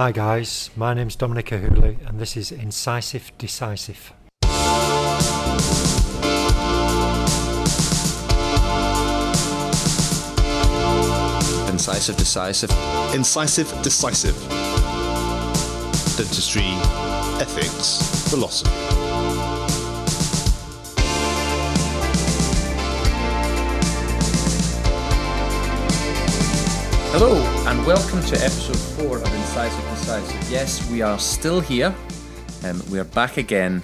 Hi guys, my name's Dominic O'Hooley and this is Incisive Decisive. Incisive, decisive. Incisive, decisive. Dentistry, ethics, philosophy. Hello, and welcome to episode four of Yes, we are still here. Um, we are back again,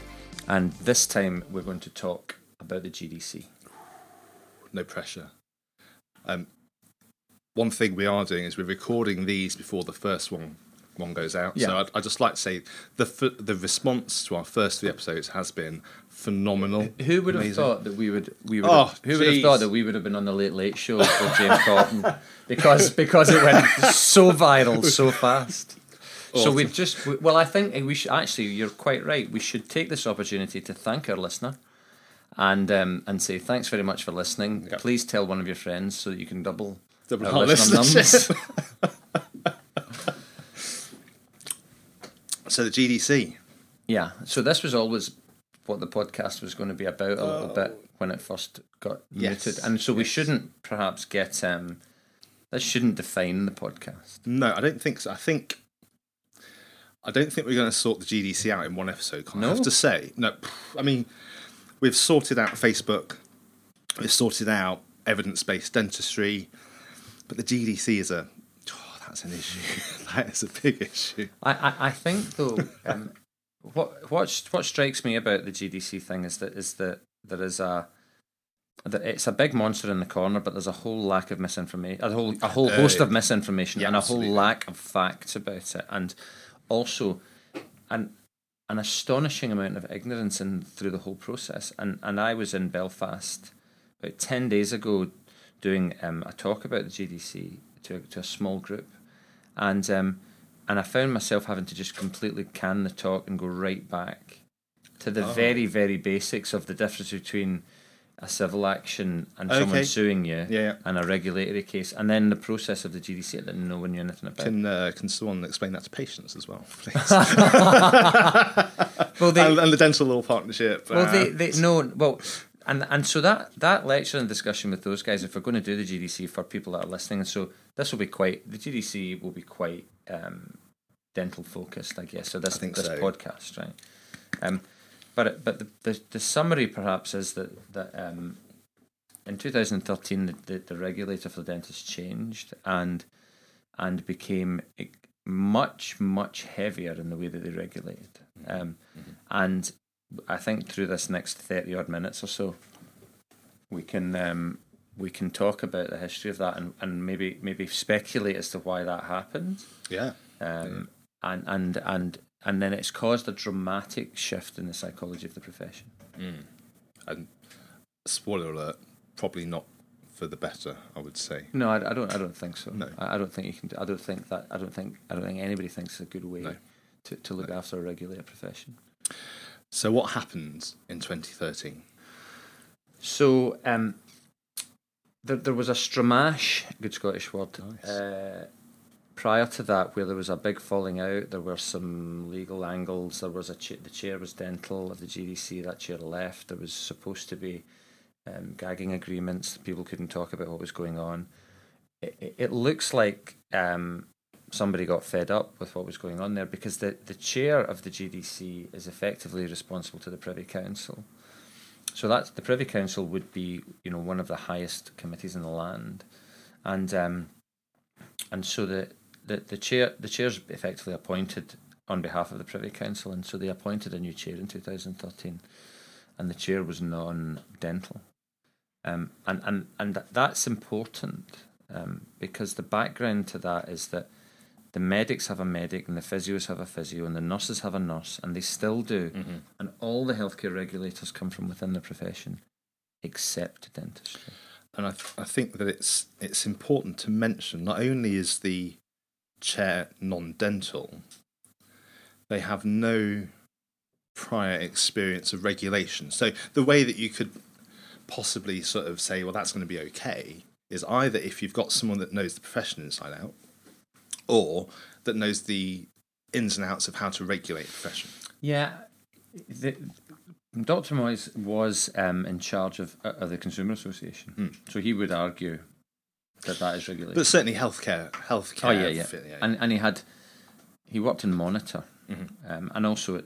and this time we're going to talk about the GDC. No pressure. Um, one thing we are doing is we're recording these before the first one one goes out. Yeah. So I'd, I'd just like to say the f- the response to our first three episodes has been phenomenal. Who would have Amazing. thought that we would? We would. Oh, have, who would have thought that we would have been on the Late Late Show for James Corden because because it went so viral so fast. So we've just well, I think we should actually. You're quite right. We should take this opportunity to thank our listener, and um, and say thanks very much for listening. Yeah. Please tell one of your friends so that you can double, Double our listener numbers. So the GDC. Yeah. So this was always what the podcast was going to be about a little Oh. bit when it first got Yes, muted, and so we shouldn't perhaps get um, that shouldn't define the podcast. No, I don't think so. I think I don't think we're going to sort the GDC out in one episode. I No? I have to say, no. I mean, we've sorted out Facebook, we've sorted out evidence-based dentistry, but the GDC is a oh, that's an issue. that is a big issue. I, I, I think though, um, what what what strikes me about the GDC thing is that is that there is a that it's a big monster in the corner, but there's a whole lack of misinformation, a whole a whole Uh, host of misinformation, yeah, and a absolutely. whole lack of facts about it, and also an an astonishing amount of ignorance in through the whole process. And and I was in Belfast about ten days ago doing um, a talk about the GDC to to a small group, and um, and I found myself having to just completely can the talk and go right back to the Oh. very very basics of the difference between a civil action and someone suing you Yeah, yeah. and a regulatory case, and then the process of the GDC that no one knew anything about. Can uh, can someone explain that to patients as well, please? well, they, and, and the dental law partnership. Well, uh, they, they no, well, and and so that that lecture and discussion with those guys, if we're going to do the GDC for people that are listening, and so this will be quite the GDC will be quite um, dental focused, I guess. So this this so. podcast, right? Um, but but the, the the summary perhaps is that that um, in 2013 the, the, the regulator for the dentist changed and and became much much heavier in the way that they regulated. Um, and I think through this next thirty odd minutes or so, we can um, we can talk about the history of that and, and maybe maybe speculate as to why that happened. yeah. Um, and and and and then it's caused a dramatic shift in the psychology of the profession. And spoiler alert, probably not for the better. I would say. No, I, I don't. I don't think so. No. I, I don't think you can. I don't think that. I don't think. I don't think anybody thinks it's a good way No. to, to look after a regulated profession. So what happened in 2013? So um, there, there was a stramash, good Scottish word, Nice. uh, prior to that where there was a big falling out. There were some legal angles. There was a cha- the chair was dental of the GDC. That chair left. There was supposed to be um, gagging agreements. People couldn't talk about what was going on. It, it, it looks like um, somebody got fed up with what was going on there because the, the chair of the GDC is effectively responsible to the Privy Council. So that's the Privy Council would be, you know, one of the highest committees in the land, and um, and so the, the the chair the chair's effectively appointed on behalf of the Privy Council, and so they appointed a new chair in 2013, and the chair was non-dental, um, and and and that's important um, because the background to that is that the medics have a medic and the physios have a physio and the nurses have a nurse and they still do. Mm-hmm. And all the healthcare regulators come from within the profession except dentistry. And I, th- I think that it's it's important to mention not only is the chair non-dental, they have no prior experience of regulation. So the way that you could possibly sort of say, well, that's going to be okay, is either if you've got someone that knows the profession inside out, or that knows the ins and outs of how to regulate the profession. Yeah, the, Dr. Moyes was um, in charge of, uh, of the Consumer Association, so he would argue that that is regulated. But certainly healthcare, healthcare. Oh yeah, yeah. fit- yeah. And and he had he worked in Monitor, um, and also at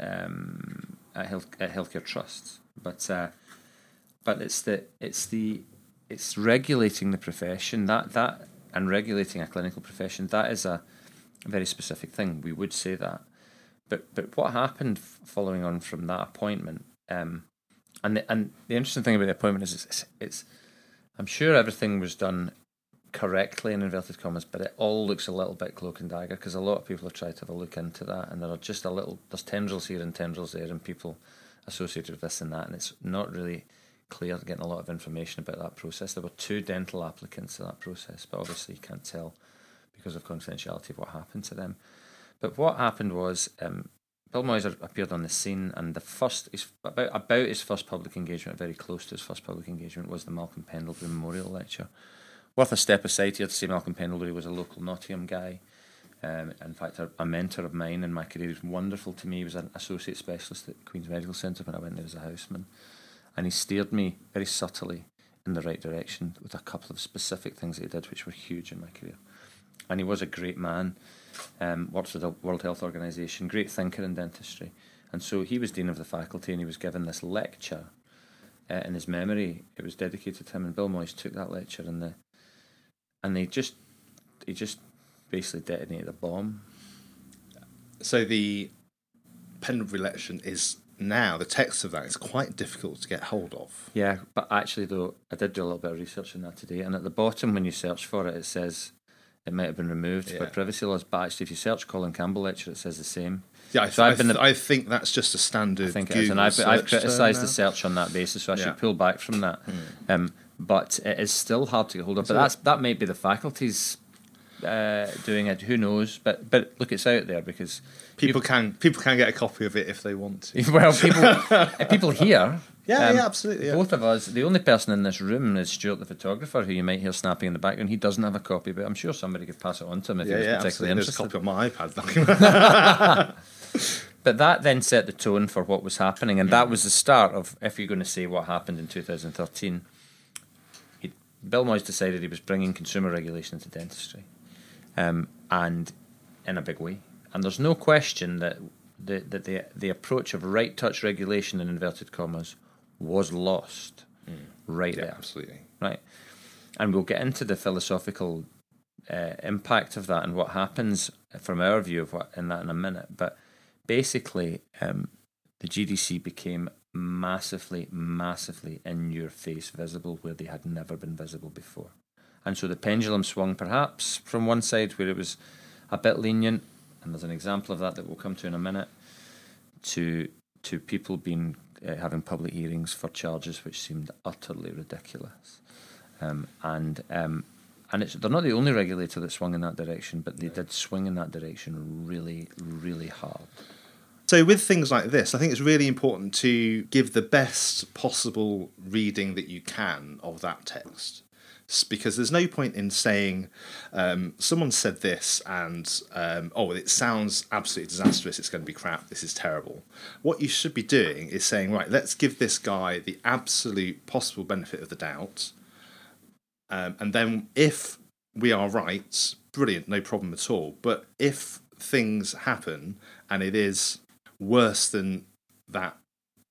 um, at health at healthcare trusts. But uh, but it's the it's the it's regulating the profession that that and regulating a clinical profession that is a very specific thing. We would say that. But but what happened following on from that appointment? Um, and the, and the interesting thing about the appointment is it's, it's I'm sure everything was done correctly in inverted commas, but it all looks a little bit cloak and dagger because a lot of people have tried to have a look into that, and there are just a little there's tendrils here and tendrils there, and people associated with this and that, and it's not really clear getting a lot of information about that process. There were two dental applicants in that process, but obviously you can't tell because of confidentiality of what happened to them. But what happened was um, Bill Moyes appeared on the scene, and the first his, about about his first public engagement, very close to his first public engagement, was the Malcolm Pendlebury Memorial Lecture. Worth a step aside here to say Malcolm Pendlebury was a local Nottingham guy. Um, in fact, a, a mentor of mine in my career. Was wonderful to me. He was an associate specialist at Queen's Medical Centre when I went there as a houseman. And he steered me very subtly in the right direction with a couple of specific things that he did, which were huge in my career. And he was a great man, um, works with the World Health Organization, great thinker in dentistry. And so he was Dean of the faculty and he was given this lecture uh, in his memory. It was dedicated to him, and Bill Moyes took that lecture and the and they just he just basically detonated a bomb. So the Pendlebury election is now the text of that is quite difficult to get hold of. Yeah, but actually though, I did do a little bit of research on that today, and at the bottom when you search for it, it says it might have been removed for Yeah. privacy laws. But actually, if you search Colin Campbell lecture, it says the same. Yeah, I, So I, been the- I think that's just a standard. I think it is, and I've, I've criticised the search on that basis, so I Yeah. Should pull back from that. Um, but it is still hard to get hold of. But So- that's that might be the faculties uh, doing it. Who knows? But but look, it's out there because People can people can get a copy of it if they want to. well, people people here. Yeah, um, yeah, absolutely. Yeah. Both of us. The only person in this room is Stuart, the photographer, who you might hear snapping in the background. He doesn't have a copy, but I'm sure somebody could pass it on to him if yeah, he was yeah, particularly absolutely. There's a copy on my iPad. But that then set the tone for what was happening, and that was the start of if you're going to say what happened in 2013. He, Bill Moyes decided he was bringing consumer regulation into dentistry, um, and in a big way. And there's no question that the that the the approach of right touch regulation in inverted commas was lost right yeah, there absolutely. right? And we'll get into the philosophical uh, impact of that and what happens from our view of what in that in a minute. But basically, um, the GDC became massively, massively in your face visible where they had never been visible before. And so the pendulum swung perhaps from one side where it was a bit lenient, and there's an example of that that we'll come to in a minute, to to people being uh, having public hearings for charges which seemed utterly ridiculous, um, and um, and it's they're not the only regulator that swung in that direction, but they did swing in that direction really, really hard. So with things like this, I think it's really important to give the best possible reading that you can of that text. S- Because there's no point in saying um, someone said this and um, oh it sounds absolutely disastrous. It's going to be crap. This is terrible. What you should be doing is saying right, let's give this guy the absolute possible benefit of the doubt, um, and then if we are right, brilliant, no problem at all. But if things happen and it is worse than that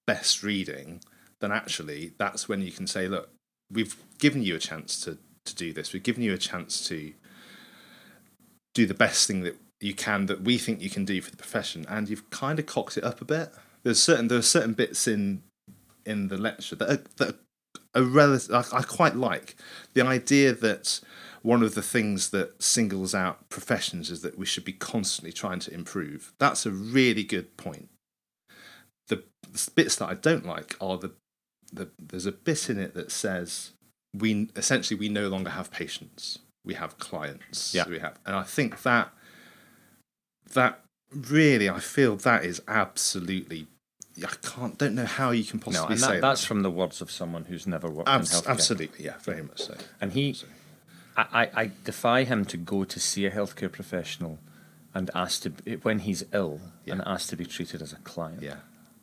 best reading, then actually that's when you can say, look, we've given you a chance to, to do this. We've given you a chance to do the best thing that you can that we think you can do for the profession, and you've kind of cocked it up a bit. There's certain there are certain bits in in the lecture that are, that are relative. I, I quite like the idea that one of the things that singles out professions is that we should be constantly trying to improve. That's a really good point. The, bits that I don't like are the, the there's a bit in it that says we essentially we no longer have patients. We have clients. Yeah. We have, and I think that that really, I feel that is absolutely. I can't. Don't know how you can No, possibly and say that, that's from the words of someone who's never worked Abs- in healthcare. absolutely, yeah, very much so. And he, So- I, I, defy him to go to see a healthcare professional and asked to when he's ill Yeah. and asked to be treated as a client. Yeah.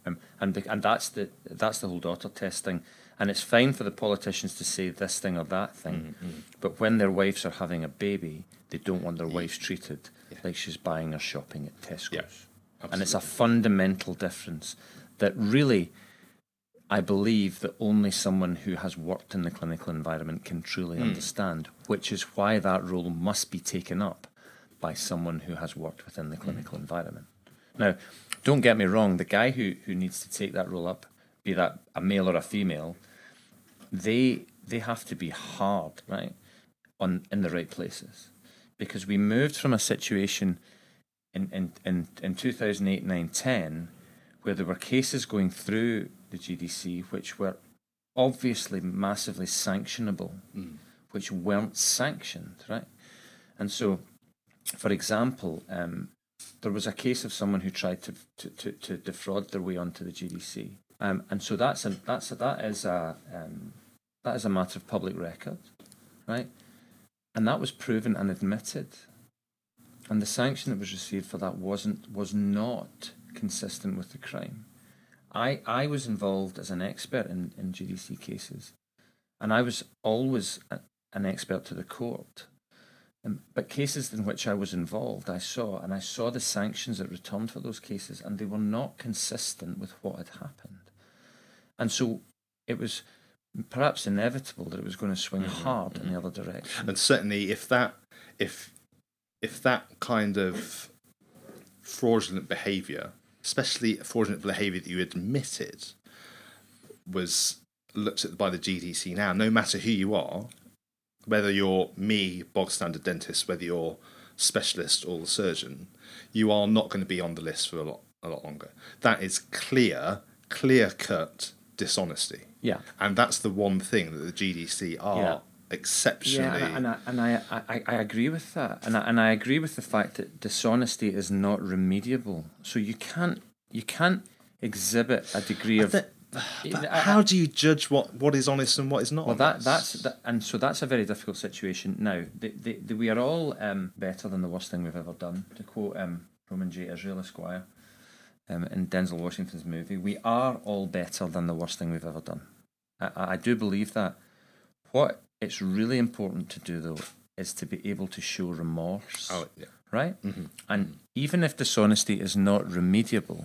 Um, and and that's the that's the whole daughter test thing. And it's fine for the politicians to say this thing or that thing, Mm-hmm. mm-hmm. but when their wives are having a baby, they don't want their mm. wives treated Yeah. like she's buying or shopping at Tesco's. Yeah, and it's a fundamental difference that really, I believe that only someone who has worked in the clinical environment can truly mm. understand. Which is why that role must be taken up by someone who has worked within the mm. clinical environment. Now, don't get me wrong, the guy who, who needs to take that role up, be that a male or a female, they they have to be hard, right? On in the right places. Because we moved from a situation in in, in, in 2008, 9, 10, where there were cases going through the GDC which were obviously massively sanctionable, which weren't sanctioned, right? And so, for example, um, there was a case of someone who tried to to, to, to defraud their way onto the GDC, um, and so that's a that's a, that is a um, that is a matter of public record, right? And that was proven and admitted, and the sanction that was received for that wasn't was not consistent with the crime. I I was involved as an expert in, in GDC cases, and I was always a, an expert to the court. Um, but cases in which I was involved, I saw, and I saw the sanctions that returned for those cases, and they were not consistent with what had happened. And so it was perhaps inevitable that it was going to swing mm-hmm, hard in the mm-hmm. other direction. and certainly if that if if that kind of fraudulent behavior especially fraudulent behavior that you admitted was looked at by the GDC now no matter who you are whether you're me bog standard dentist whether you're specialist or the surgeon you are not going to be on the list for a lot a lot longer that is clear clear cut dishonesty Yeah. and that's the one thing that the GDC are Yeah. exceptionally Yeah, and I, and I, and I, I, I agree with that, and I, and I agree with the fact that dishonesty is not remediable. So you can't you can't exhibit a degree of. But how do you judge what, what is honest and what is not? Well, that that's that, and so that's a very difficult situation. Now, the, the, the, we are all um, better than the worst thing we've ever done. To quote um, Roman J. Israel Esquire um, in Denzel Washington's movie, we are all better than the worst thing we've ever done. I, I do believe that. What it's really important to do, though, is to be able to show remorse Oh, yeah. right? Mm-hmm. And even if dishonesty is not remediable,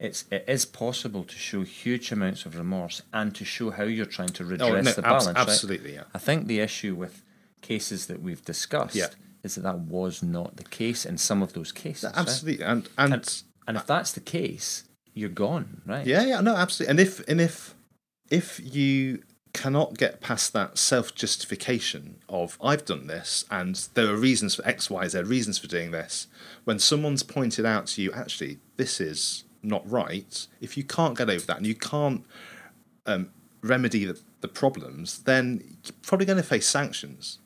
it's it is possible to show huge amounts of remorse and to show how you're trying to redress Oh, no, the balance. right? absolutely, yeah. I think the issue with cases that we've discussed Yeah. is that that was not the case in some of those cases. right? Absolutely, and and, And, and if that's the case, you're gone, right? yeah, yeah, no, absolutely. And if and if if you cannot get past that self justification of I've done this and there are reasons for X, Y, Z, reasons for doing this, when someone's pointed out to you, actually, this is not right. If you can't get over that and you can't um, remedy the, the problems, then you're probably going to face sanctions.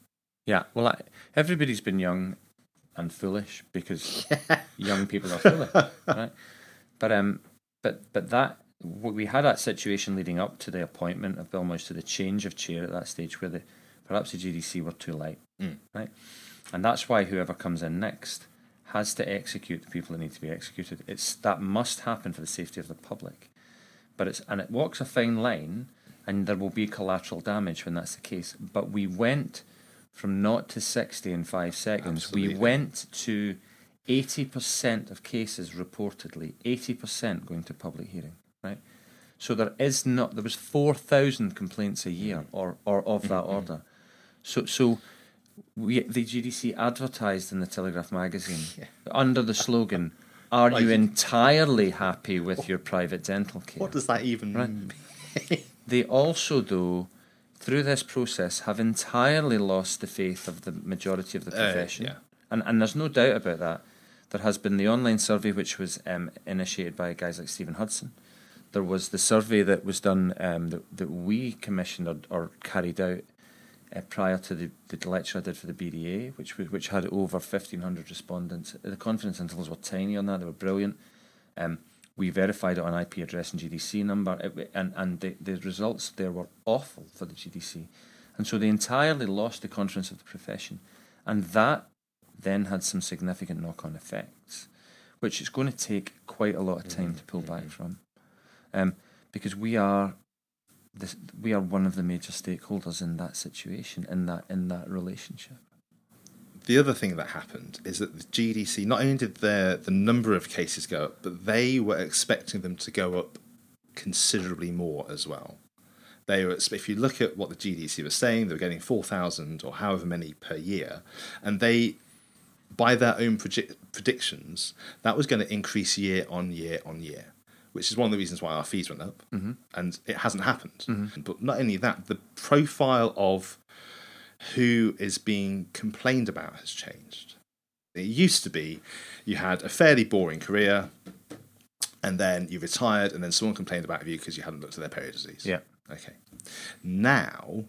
Yeah, well, I, everybody's been young and foolish because young people are foolish, right? But um, but but that we had that situation leading up to the appointment of Bill Moyes to the change of chair at that stage, where the perhaps the GDC were too light, Mm. right? And that's why whoever comes in next has to execute the people that need to be executed. It's that must happen for the safety of the public, but it's and it walks a fine line, and there will be collateral damage when that's the case. But we went from naught to 60 in five seconds. Absolutely. We went to 80% of cases reportedly, 80% going to public hearing, right? So there is not, there was 4,000 complaints a year mm. or, or of that mm-hmm. order. So, so we, the GDC advertised in the Telegraph magazine under the slogan, Are you entirely happy with oh. your private dental care? What does that even Right. mean? They also, though, through this process, have entirely lost the faith of the majority of the Uh, profession. yeah. And and there's no doubt about that. There has been the online survey, which was um, initiated by guys like Stephen Hudson. There was the survey that was done um, that, that we commissioned or, or carried out uh, prior to the, the lecture I did for the BDA, which was, which had over 1,500 respondents. The confidence intervals were tiny on that; they were brilliant. Um, we verified it on IP address and GDC number, it, and and the, the results there were awful for the GDC, and so they entirely lost the confidence of the profession, and that then had some significant knock-on effects, which it's going to take quite a lot of time to pull back from, um, because we are this, we are one of the major stakeholders in that situation, in that in that relationship. The other thing that happened is that the GDC not only did their the number of cases go up, but they were expecting them to go up considerably more as well. They were, if you look at what the GDC was saying, they were getting four thousand or however many per year, and they, by their own predict, predictions, that was going to increase year on year on year which is one of the reasons why our fees went up, mm-hmm. and it hasn't happened. Mm-hmm. But not only that, the profile of who is being complained about has changed. It used to be you had a fairly boring career, and then you retired, and then someone complained about you because you hadn't looked at their period disease. Yeah. Okay. Now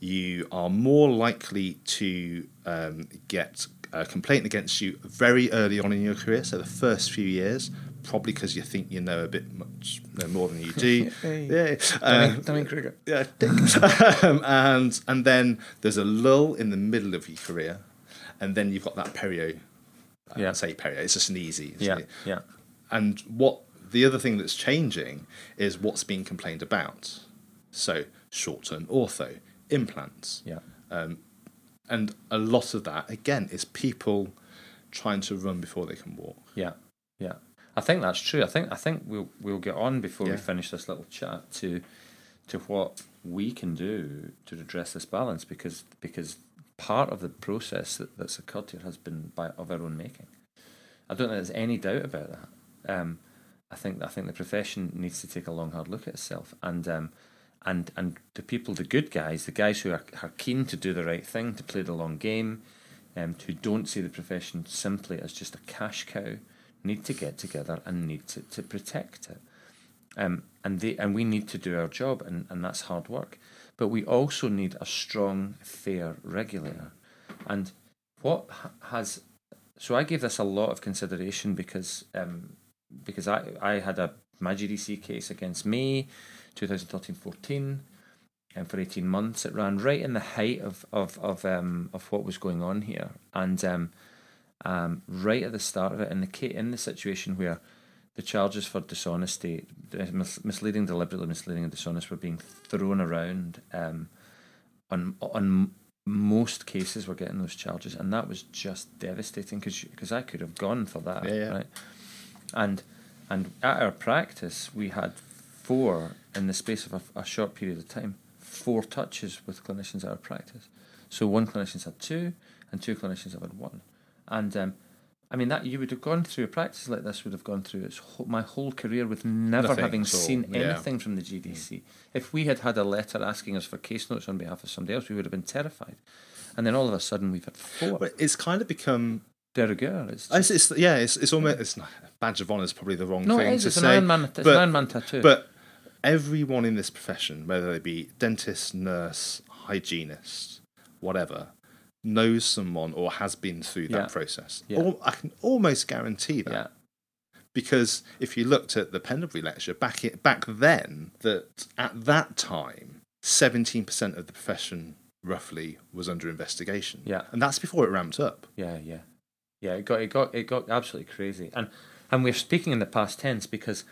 you are more likely to um, get a complaint against you very early on in your career, so the first few years, probably because you think you know a bit much know more than you do. yeah, um, Dunning Kruger. Yeah, um, and and then there's a lull in the middle of your career, and then you've got that perio. I yeah, say perio. It's just an easy. Yeah, yeah. And what the other thing that's changing is what's being complained about. So short-term ortho, implants. Yeah. Um, and a lot of that again is people trying to run before they can walk. Yeah, yeah. I think that's true. I think I think we'll we'll get on before yeah. we finish this little chat to to what we can do to address this balance because because part of the process that, that's occurred here has been by of our own making. I don't think there's any doubt about that. Um, I think I think the profession needs to take a long hard look at itself and um, and and the people, the good guys, the guys who are, are keen to do the right thing, to play the long game, um, who don't see the profession simply as just a cash cow, need to get together and need to, to protect it. Um, and they and we need to do our job, and, and that's hard work. But we also need a strong, fair regulator. And what has so I gave this a lot of consideration because um, because I I had a my GDC case against me, 2013-14, and for 18 months it ran right in the height of of of um of what was going on here, and um right at the start of it, in the in the situation where the charges for dishonesty, misleading, deliberately misleading, and dishonest were being thrown around. Um, on on most cases, we're getting those charges, and that was just devastating because because I could have gone for that, yeah, yeah. right? And and at our practice, we had four in the space of a, a short period of time, four touches with clinicians at our practice. So one clinician's had two, and two clinicians have had one. And um, I mean that you would have gone through a practice like this would have gone through its whole, my whole career with never Nothing having seen yeah. anything from the GDC. If we had had a letter asking us for case notes on behalf of somebody else, we would have been terrified. And then all of a sudden we've had four. But it's kind of become de rigueur. It's, just, it's, it's, yeah, it's it's almost it's badge of honour is probably the wrong no, thing it is. to it's say. An Man, it's but, an Iron Man tattoo. But everyone in this profession, whether they be dentist, nurse, hygienist, whatever, knows someone or has been through that yeah. process. Yeah. I can almost guarantee that. Yeah. Because if you looked at the Pendlebury lecture back back then, that at that time, seventeen percent of the profession roughly was under investigation. Yeah, and that's before it ramped up. Yeah, yeah, yeah. It got it got it got absolutely crazy, and and we're speaking in the past tense because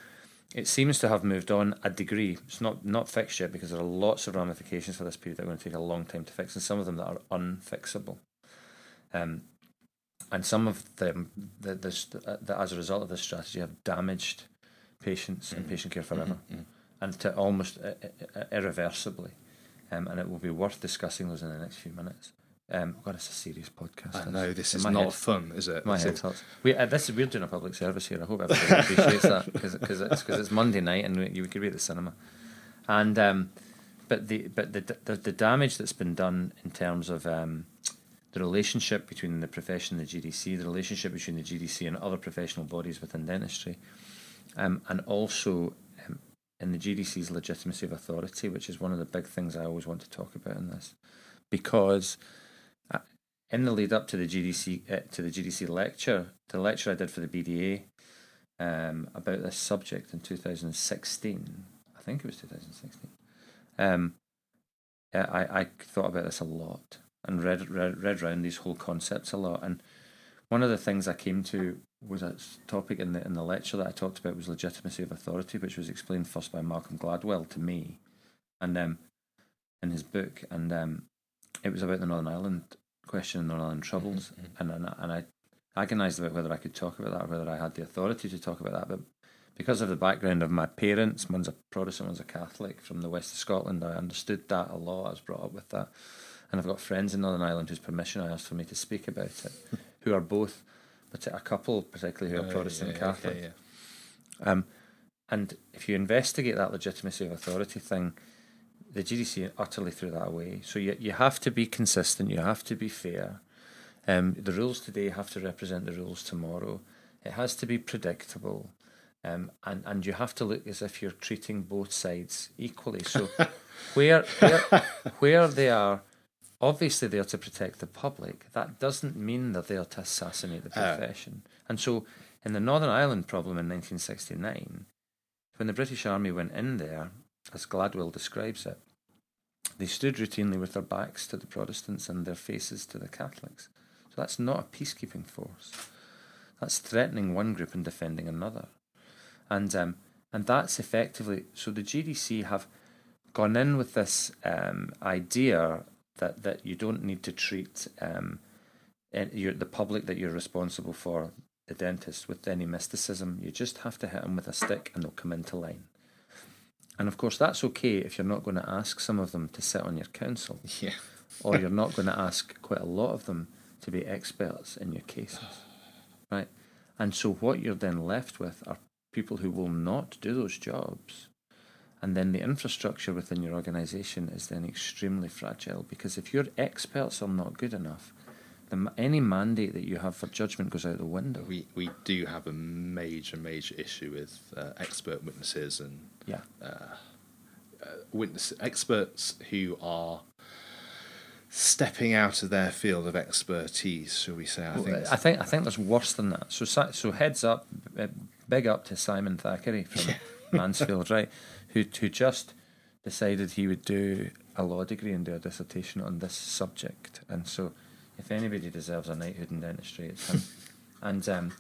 it seems to have moved on a degree. It's not not fixed yet because there are lots of ramifications for this period that are going to take a long time to fix, and some of them that are unfixable. Um, and some of them, the, the, the, as a result of this strategy, have damaged patients mm-hmm. and patient care forever, mm-hmm. and to almost uh, uh, irreversibly. Um, and it will be worth discussing those in the next few minutes. Um, God, it's a serious podcast. I know this is not head, fun, is it? My head hurts. We uh, this is we're doing a public service here. I hope everybody appreciates that because because it's because it's Monday night and we, you could be at the cinema, and um, but the but the, the the damage that's been done in terms of um, the relationship between the profession and the GDC, the relationship between the GDC and other professional bodies within dentistry, um, and also um, in the GDC's legitimacy of authority, which is one of the big things I always want to talk about in this, because in the lead up to the GDC uh, to the GDC lecture, the lecture I did for the BDA um, about this subject in 2016, I think it was 2016. Um, I I thought about this a lot and read read read around these whole concepts a lot, and one of the things I came to was a topic in the in the lecture that I talked about was legitimacy of authority, which was explained first by Malcolm Gladwell to me, and um, in his book, and um, it was about the Northern Ireland question, Northern Ireland troubles, Mm-hmm, and and, and I agonised about whether I could talk about that or whether I had the authority to talk about that, but because of the background of my parents, one's a Protestant, one's a Catholic from the west of Scotland, I understood that a lot. I was brought up with that. And I've got friends in Northern Ireland whose permission I asked for me to speak about it, who are both, but a couple particularly who are Oh, Protestant yeah, and Catholic. okay, yeah. Um, and if you investigate that legitimacy of authority thing, the GDC utterly threw that away. So you you have to be consistent. You have to be fair. Um, the rules today have to represent the rules tomorrow. It has to be predictable, um, and and you have to look as if you're treating both sides equally. So where where where they are obviously there to protect the public, that doesn't mean that they're there to assassinate the Uh. profession. and so in the Northern Ireland problem in 1969, when the British Army went in there, as Gladwell describes it, they stood routinely with their backs to the Protestants and their faces to the Catholics. So that's not a peacekeeping force. That's threatening one group and defending another. And um, and that's effectively so the GDC have gone in with this um, idea that, that you don't need to treat um, your, the public that you're responsible for, the dentist, with any mysticism. You just have to hit them with a stick and they'll come into line. And of course, that's okay if you're not going to ask some of them to sit on your council, Yeah. or you're not going to ask quite a lot of them to be experts in your cases, right? And so, what you're then left with are people who will not do those jobs. And then the infrastructure within your organisation is then extremely fragile because if your experts are not good enough, the, any mandate that you have for judgment goes out the window. We we do have a major major issue with uh, expert witnesses and Yeah. witness experts who are stepping out of their field of expertise, shall we say? I Well, think. I think I think there's worse than that. So so heads up, uh, big up to Simon Thackeray from Mansfield, right? Who who just decided he would do a law degree and do a dissertation on this subject. And so, if anybody deserves a knighthood in dentistry, it's him. and um,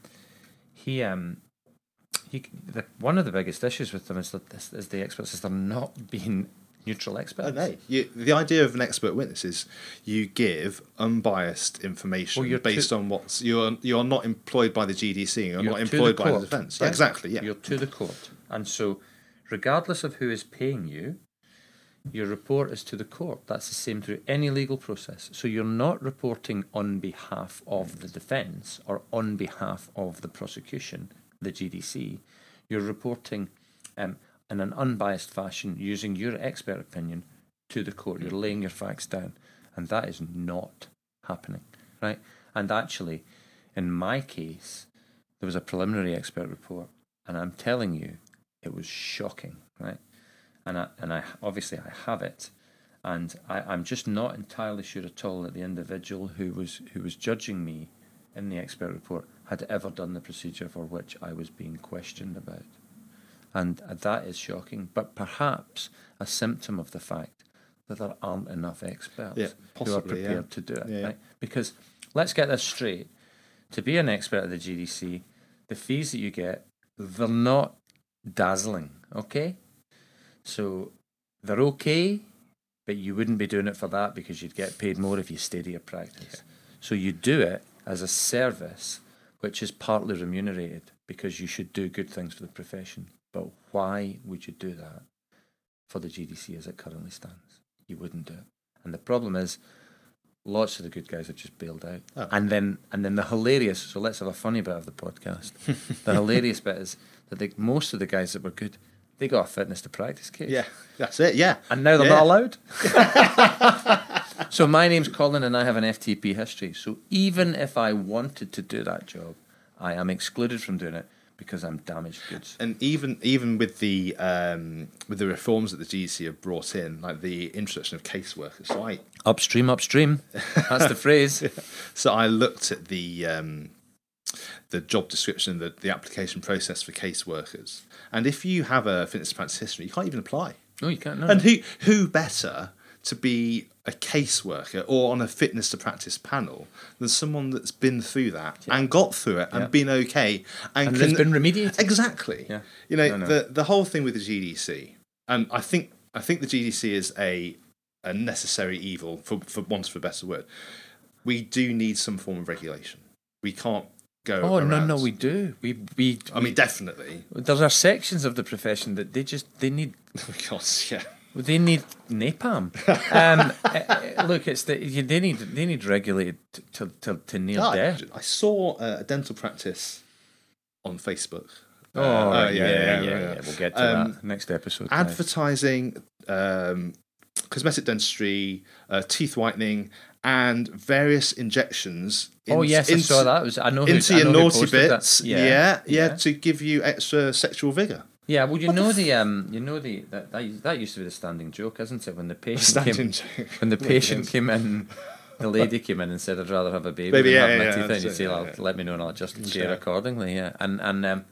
he um. He, the, one of the biggest issues with them is that this, is the expert system not being neutral experts. Oh, no. You, the idea of an expert witness is you give unbiased information Well, you're based to- on what's you're you're not employed by the GDC. You're, not to employed by the defence. right? exactly. Yeah. You're to the court. And so, regardless of who is paying you, your report is to the court. That's the same through any legal process. So, you're not reporting on behalf of the defence or on behalf of the prosecution, the GDC. You're reporting um, in an unbiased fashion using your expert opinion to the court. You're laying your facts down. And that is not happening, right? And actually, in my case, there was a preliminary expert report, and I'm telling you, it was shocking, right? And I, and I obviously I have it, and I, I'm just not entirely sure at all that the individual who was who was judging me in the expert report had ever done the procedure for which I was being questioned about, and that is shocking, but perhaps a symptom of the fact that there aren't enough experts Yeah, who are possibly, yeah. prepared to do it, yeah. right? Because let's get this straight to be an expert at the GDC, the fees that you get, they're not dazzling, okay? So they're okay, but you wouldn't be doing it for that because you'd get paid more if you stayed at your practice. So you do it as a service which is partly remunerated because you should do good things for the profession. But why would you do that for the GDC as it currently stands? You wouldn't do it. And the problem is lots of the good guys have just bailed out. Oh. And then and then the hilarious so let's have a funny bit of the podcast. the hilarious bit is that most of the guys that were good, they got a fitness to practice case. Yeah, that's it. Yeah. And now they're Yeah. not allowed. so my name's Colin and I have an FTP history. So even if I wanted to do that job, I am excluded from doing it because I'm damaged goods. And even even with the um, with the reforms that the GDC have brought in, like the introduction of caseworkers, so I Upstream, upstream. That's the phrase. so I looked at the um, the job description, the the application process for caseworkers, and if you have a fitness to practice history, you can't even apply. No, you can't. No, And who who better to be a caseworker or on a fitness to practice panel than someone that's been through that and got through it and Yeah. been okay and, And can, has been remediated. exactly. Yeah. You know No, no. the the whole thing with the GDC, and I think I think the GDC is a a necessary evil for for want of a better word. We do need some form of regulation. We can't go. Oh no, around- no, we do. We we. I mean, definitely. there are sections of the profession that they just they need oh, Because yeah, they need napalm. um, eh, eh, look, it's the, you- they need they need regulated to to, to near Ah, death. I saw uh, a dental practice on Facebook. Oh, Uh, yeah, yeah, yeah, We'll get to Um, that next episode. advertising um, cosmetic dentistry, uh, teeth whitening, and various injections. oh in- yes, I into- saw that. Was I know who, Into I your know who naughty bits, yeah yeah, yeah. to give you extra sexual vigor. Yeah, well, you know the um, you know the that, that that used to be the standing joke, isn't it? When the patient came, joke. when the patient came in, the lady came in and said, "I'd rather have a baby, Baby, than yeah, have my yeah, teeth." And you say, yeah, "Well, let me know, and I'll adjust the chair accordingly." Yeah, and and um,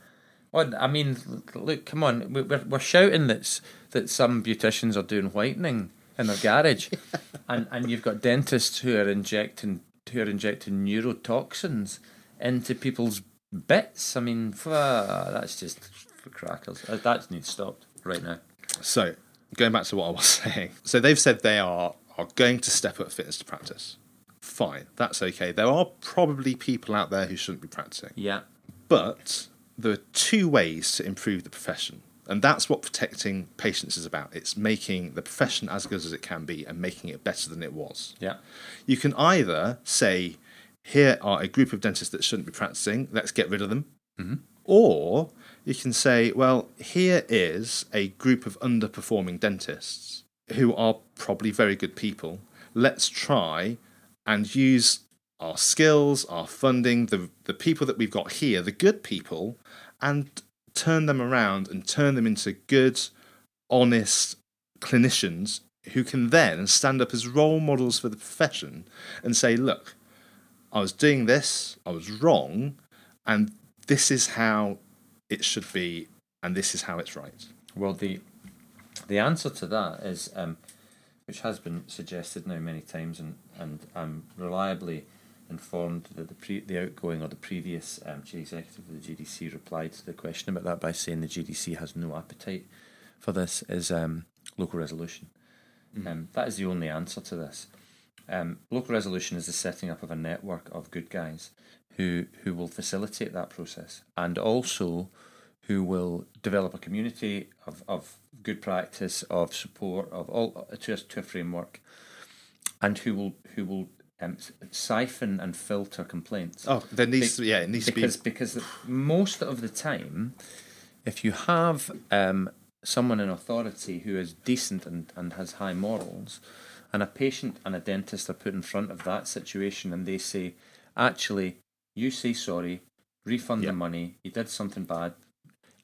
well, I mean, look, come on, we- we're we're shouting that that some beauticians are doing whitening in their garage, and and you've got dentists who are injecting who are injecting neurotoxins into people's bits. I mean, that's just crackers. Uh, That needs stopped right now. So, going back to what I was saying, so they've said they are are going to step up fitness to practice. Fine, that's okay. There are probably people out there who shouldn't be practicing, Yeah. but there are two ways to improve the profession, and that's what protecting patients is about. It's making the profession as good as it can be and making it better than it was. Yeah. You can either say, here are a group of dentists that shouldn't be practicing, let's get rid of them. Or you can say, well, here is a group of underperforming dentists who are probably very good people. Let's try and use our skills, our funding, the, the people that we've got here, the good people, and turn them around and turn them into good, honest clinicians who can then stand up as role models for the profession and say, look, I was doing this, I was wrong, and this is how it should be, and this is how it's right. Well, the the answer to that is, um, which has been suggested now many times, and, and I'm reliably informed that the pre, the outgoing or the previous um, chief executive of the GDC replied to the question about that by saying the GDC has no appetite for this is um, local resolution. Um, that is the only answer to this. Um, local resolution is the setting up of a network of good guys who who will facilitate that process and also who will develop a community of, of good practice, of support, of all to a, to a framework, and who will who will um, siphon and filter complaints. Oh, there needs Be- yeah, it needs because to be. because most of the time, if you have um, someone in authority who is decent and, and has high morals, and a patient and a dentist are put in front of that situation, and they say, actually, you say sorry, refund Yeah. the money, you did something bad.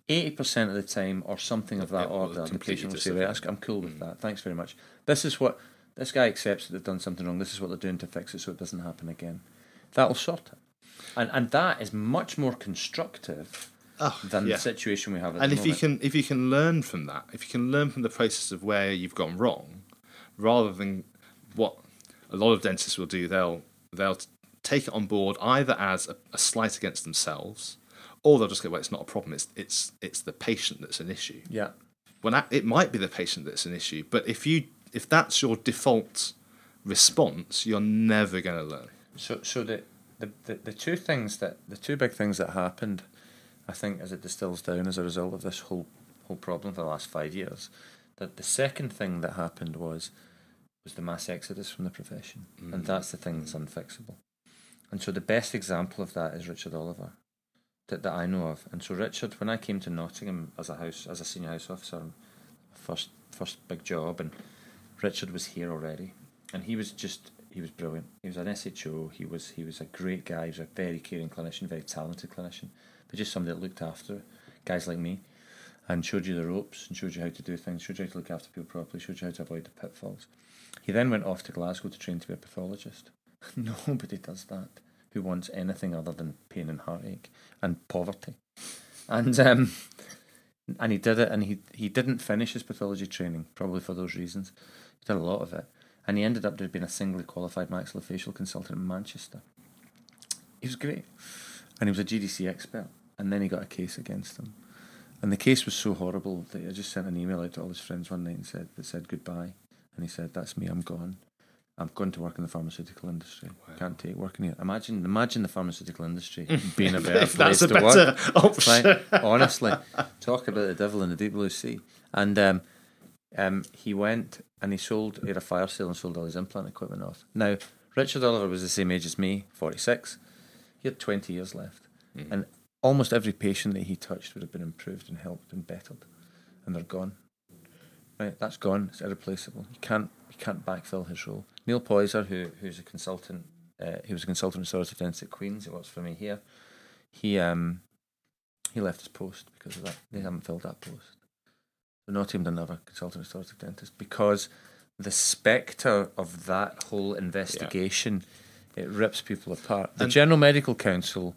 Eighty percent of the time, or something of that order, the patient will say, "Right, "I'm cool with mm. that. Thanks very much." This is what this guy accepts that they've done something wrong. This is what they're doing to fix it so it doesn't happen again. That'll sort it, and and that is much more constructive Oh, than yeah. the situation we have at and the if you can if you can learn from that if you can learn from the process of where you've gone wrong rather than what a lot of dentists will do they'll they'll take it on board either as a, a slight against themselves or they'll just go well it's not a problem it's it's it's the patient that's an issue. Yeah, when that, it might be the patient that's an issue but if you if that's your default response you're never going to learn. So, so the, the, the, the two things that the two big things that happened, I think, as it distills down as a result of this whole whole problem for the last five years, that the second thing that happened was was the mass exodus from the profession, and mm. that's the thing that's unfixable. And so the best example of that is Richard Oliver, that, that I know of. And so Richard, when I came to Nottingham as a house as a senior house officer, first first big job, and Richard was here already, and he was just he was brilliant. He was an SHO. He was he was a great guy. He was a very caring clinician, very talented clinician, but just somebody that looked after guys like me, and showed you the ropes and showed you how to do things, showed you how to look after people properly, showed you how to avoid the pitfalls. He then went off to Glasgow to train to be a pathologist. Nobody does that. Who wants anything other than pain and heartache and poverty? And um, and he did it, and he he didn't finish his pathology training probably for those reasons. He did a lot of it, and he ended up being a singly qualified maxillofacial consultant in Manchester. He was great, and he was a GDC expert. And then he got a case against him, and the case was so horrible that I just sent an email out to all his friends one night and said that said goodbye, and he said, "That's me. I'm gone." I'm going to work in the pharmaceutical industry. Wow. Can't take working here. Imagine, imagine the pharmaceutical industry being a better place a to better work. Option. Right? Honestly, talk about the devil in the deep blue sea. And um, um, he went and he sold, he had a fire sale and sold all his implant equipment off. Now, Richard Oliver was the same age as me, 46. He had 20 years left. Mm. And almost every patient that he touched would have been improved and helped and bettered. And they're gone. Right, that's gone. It's irreplaceable. You can't you can't backfill his role. Neil Poyser, who who's a consultant, uh, he was a consultant restorative dentist at Queens. He works for me here. He um he left his post because of that. They haven't filled that post. So not even another consultant restorative dentist because the spectre of that whole investigation yeah. it rips people apart. The and General Medical Council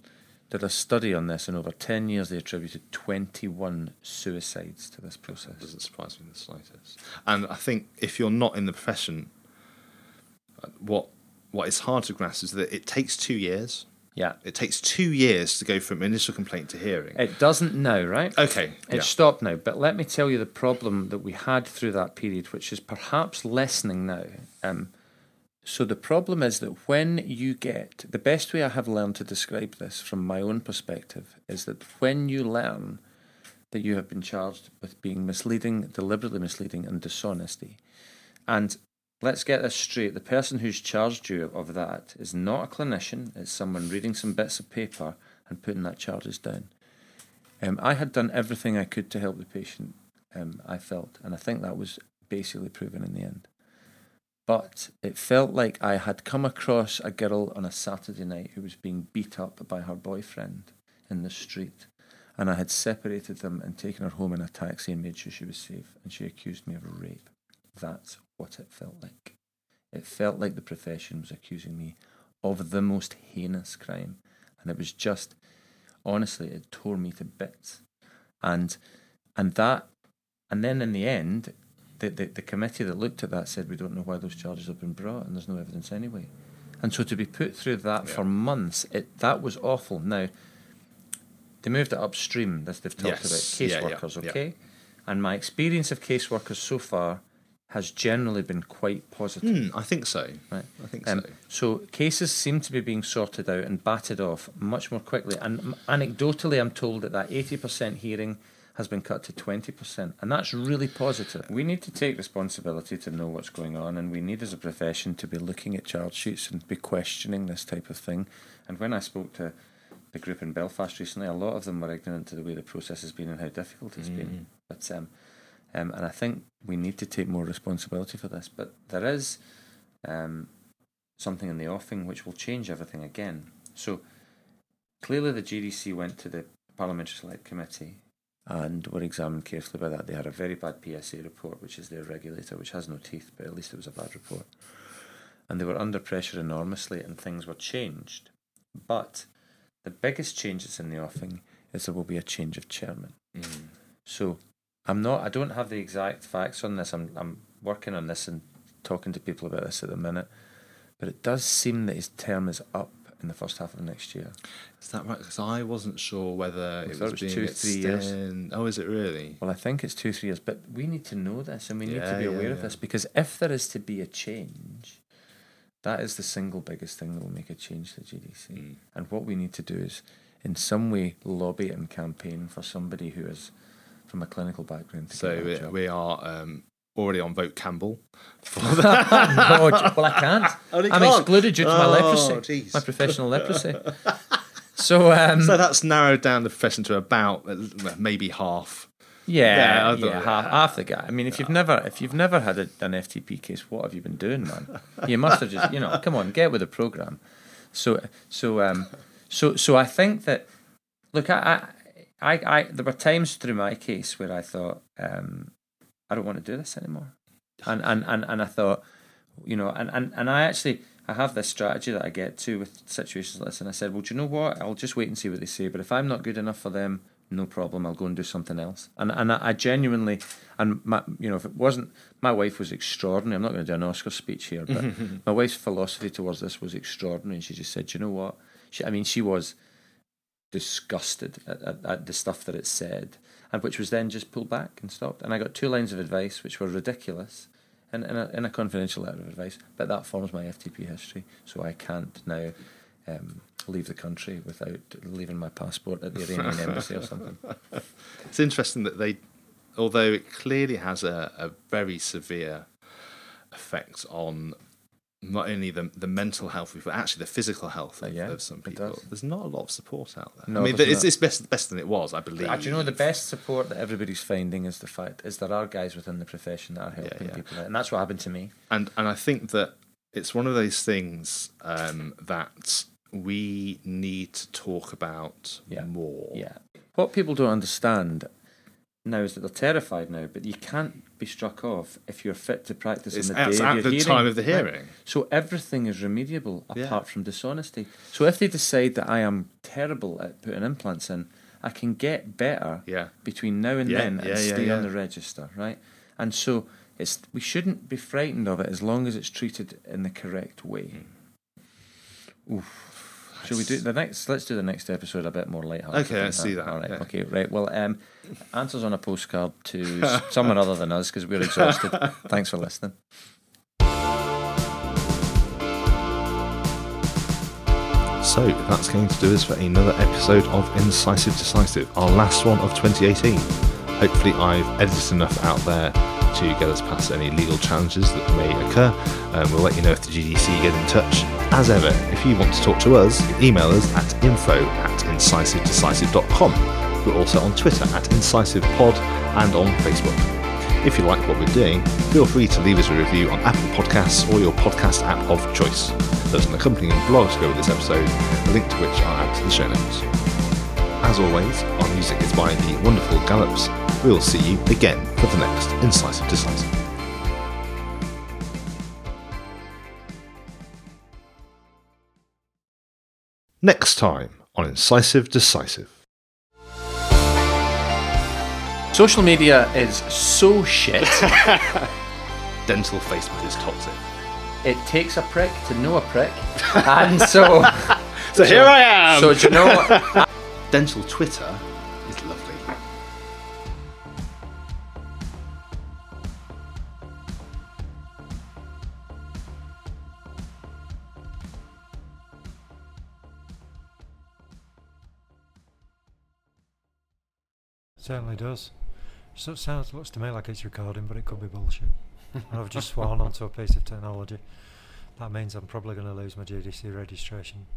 did a study on this, and over 10 years they attributed 21 suicides to this process. That doesn't surprise me in the slightest. And I think if you're not in the profession, what what is hard to grasp is that it takes two years. Yeah. It takes two years to go from initial complaint to hearing. It doesn't now, right? Okay. It yeah. stopped now. But let me tell you the problem that we had through that period, which is perhaps lessening now. Um, so the problem is that when you get the best way I have learned to describe this from my own perspective is that when you learn that you have been charged with being misleading, deliberately misleading, and dishonesty, and let's get this straight: the person who's charged you of that is not a clinician; it's someone reading some bits of paper and putting that charges down. Um, I had done everything I could to help the patient. Um, I felt, and I think that was basically proven in the end but it felt like I had come across a girl on a Saturday night who was being beat up by her boyfriend in the street. And I had separated them and taken her home in a taxi and made sure she was safe. And she accused me of rape. That's what it felt like. It felt like the profession was accusing me of the most heinous crime. And it was just, honestly, it tore me to bits. And and that, and then in the end, the, the, the committee that looked at that said we don't know why those charges have been brought and there's no evidence anyway. And so to be put through that yeah. for months, it that was awful. Now, they moved it upstream, as they've talked yes. about caseworkers, yeah, okay? And my experience of caseworkers so far has generally been quite positive. Mm, I think so. Right. I think um, so. So cases seem to be being sorted out and batted off much more quickly. And anecdotally, I'm told that that 80% hearing has been cut to 20%, and that's really positive. We need to take responsibility to know what's going on, and we need as a profession to be looking at charge sheets and be questioning this type of thing. And when I spoke to the group in Belfast recently, a lot of them were ignorant to the way the process has been and how difficult it's mm. been. But um, um, and I think we need to take more responsibility for this. But there is um, something in the offing which will change everything again. So clearly, the GDC went to the Parliamentary Select Committee and were examined carefully by that. They had a very bad PSA report, which is their regulator, which has no teeth, but at least it was a bad report. And they were under pressure enormously, and things were changed. But the biggest change that's in the offing is there will be a change of chairman. Mm. So I'm not. I don't have the exact facts on this. I'm I'm working on this and talking to people about this at the minute. But it does seem that his term is up in the first half of next year. Is that right? Because I wasn't sure whether it was, it was being two, three years. Oh, is it really? Well, I think it's two, three years. But we need to know this, and we yeah, need to be aware yeah, of this because if there is to be a change, that is the single biggest thing that will make a change to GDC. Mm. And what we need to do is, in some way, lobby and campaign for somebody who is from a clinical background. so we, we, are um, already on Vote Campbell. For that. no, well, I can't. Oh, I'm can't. excluded due to my oh, leprosy, geez. my professional leprosy. So, um, so that's narrowed down the profession to about uh, maybe half. Yeah, yeah, yeah half, half, the guy. I mean, if you've never if you've never had a, an FTP case, what have you been doing, man? You must have just you know, come on, get with the program. So so um so so I think that look, I I I, I there were times through my case where I thought um I don't want to do this anymore. And and, and, and I thought, you know, and, and, and I actually I have this strategy that I get to with situations like this, and I said, well, do you know what? I'll just wait and see what they say. But if I'm not good enough for them, no problem. I'll go and do something else. And and I, I genuinely, and my, you know, if it wasn't, my wife was extraordinary. I'm not going to do an Oscar speech here, but my wife's philosophy towards this was extraordinary. And she just said, you know what? She, I mean, she was disgusted at, at, at the stuff that it said, and which was then just pulled back and stopped. And I got two lines of advice which were ridiculous. In, in, a, in a confidential letter of advice, but that forms my FTP history, so I can't now um, leave the country without leaving my passport at the Iranian embassy or something. It's interesting that they, although it clearly has a, a very severe effect on not only the the mental health, but actually the physical health of, Uh, yeah, of some people. There's not a lot of support out there. No, I mean, it's, it's best best than it was, I believe. Do you know the best support that everybody's finding is the fact is there are guys within the profession that are helping yeah. people, out, and that's what happened to me. and and I think that it's one of those things um, that we need to talk about Yeah. more. Yeah. What people don't understand now is that they're terrified now, but you can't be struck off if you're fit to practice It's on the at, day of at the hearing. time of the Right. hearing. So everything is remediable Yeah. apart from dishonesty. So if they decide that I am terrible at putting implants in, I can get better Yeah. between now and Yeah, then and yeah, yeah, stay on the register, right? And so it's we shouldn't be frightened of it as long as it's treated in the correct way. Hmm. Oof. Shall we do the next? Let's do the next episode a bit more lighthearted. Okay, I let's that, All right. yeah. Okay. Right. Well, um, answers on a postcard to someone other than us because we're exhausted. Thanks for listening. So that's going to do us for another episode of Incisive Decisive, our last one of 2018. Hopefully, I've edited enough out there to get us past any legal challenges that may occur. Um, we'll let you know if the GDC get in touch. As ever, if you want to talk to us, email us at info at incisivedecisive.com. We're also on Twitter at IncisivePod and on Facebook. If you like what we're doing, feel free to leave us a review on Apple Podcasts or your podcast app of choice. There's an accompanying blog to go with this episode, a link to which I'll add to the show notes. As always, our music is by the wonderful Gallops. We'll see you again for the next Incisive Decisive. Next time on Incisive Decisive. Social media is so shit. Dental Facebook is toxic. it takes a prick to know a prick, and so So here I am! so do you know what? Dental Twitter Certainly does. So it sounds looks to me like it's recording, but it could be bullshit. and I've just sworn onto a piece of technology. That means I'm probably going to lose my GDC registration.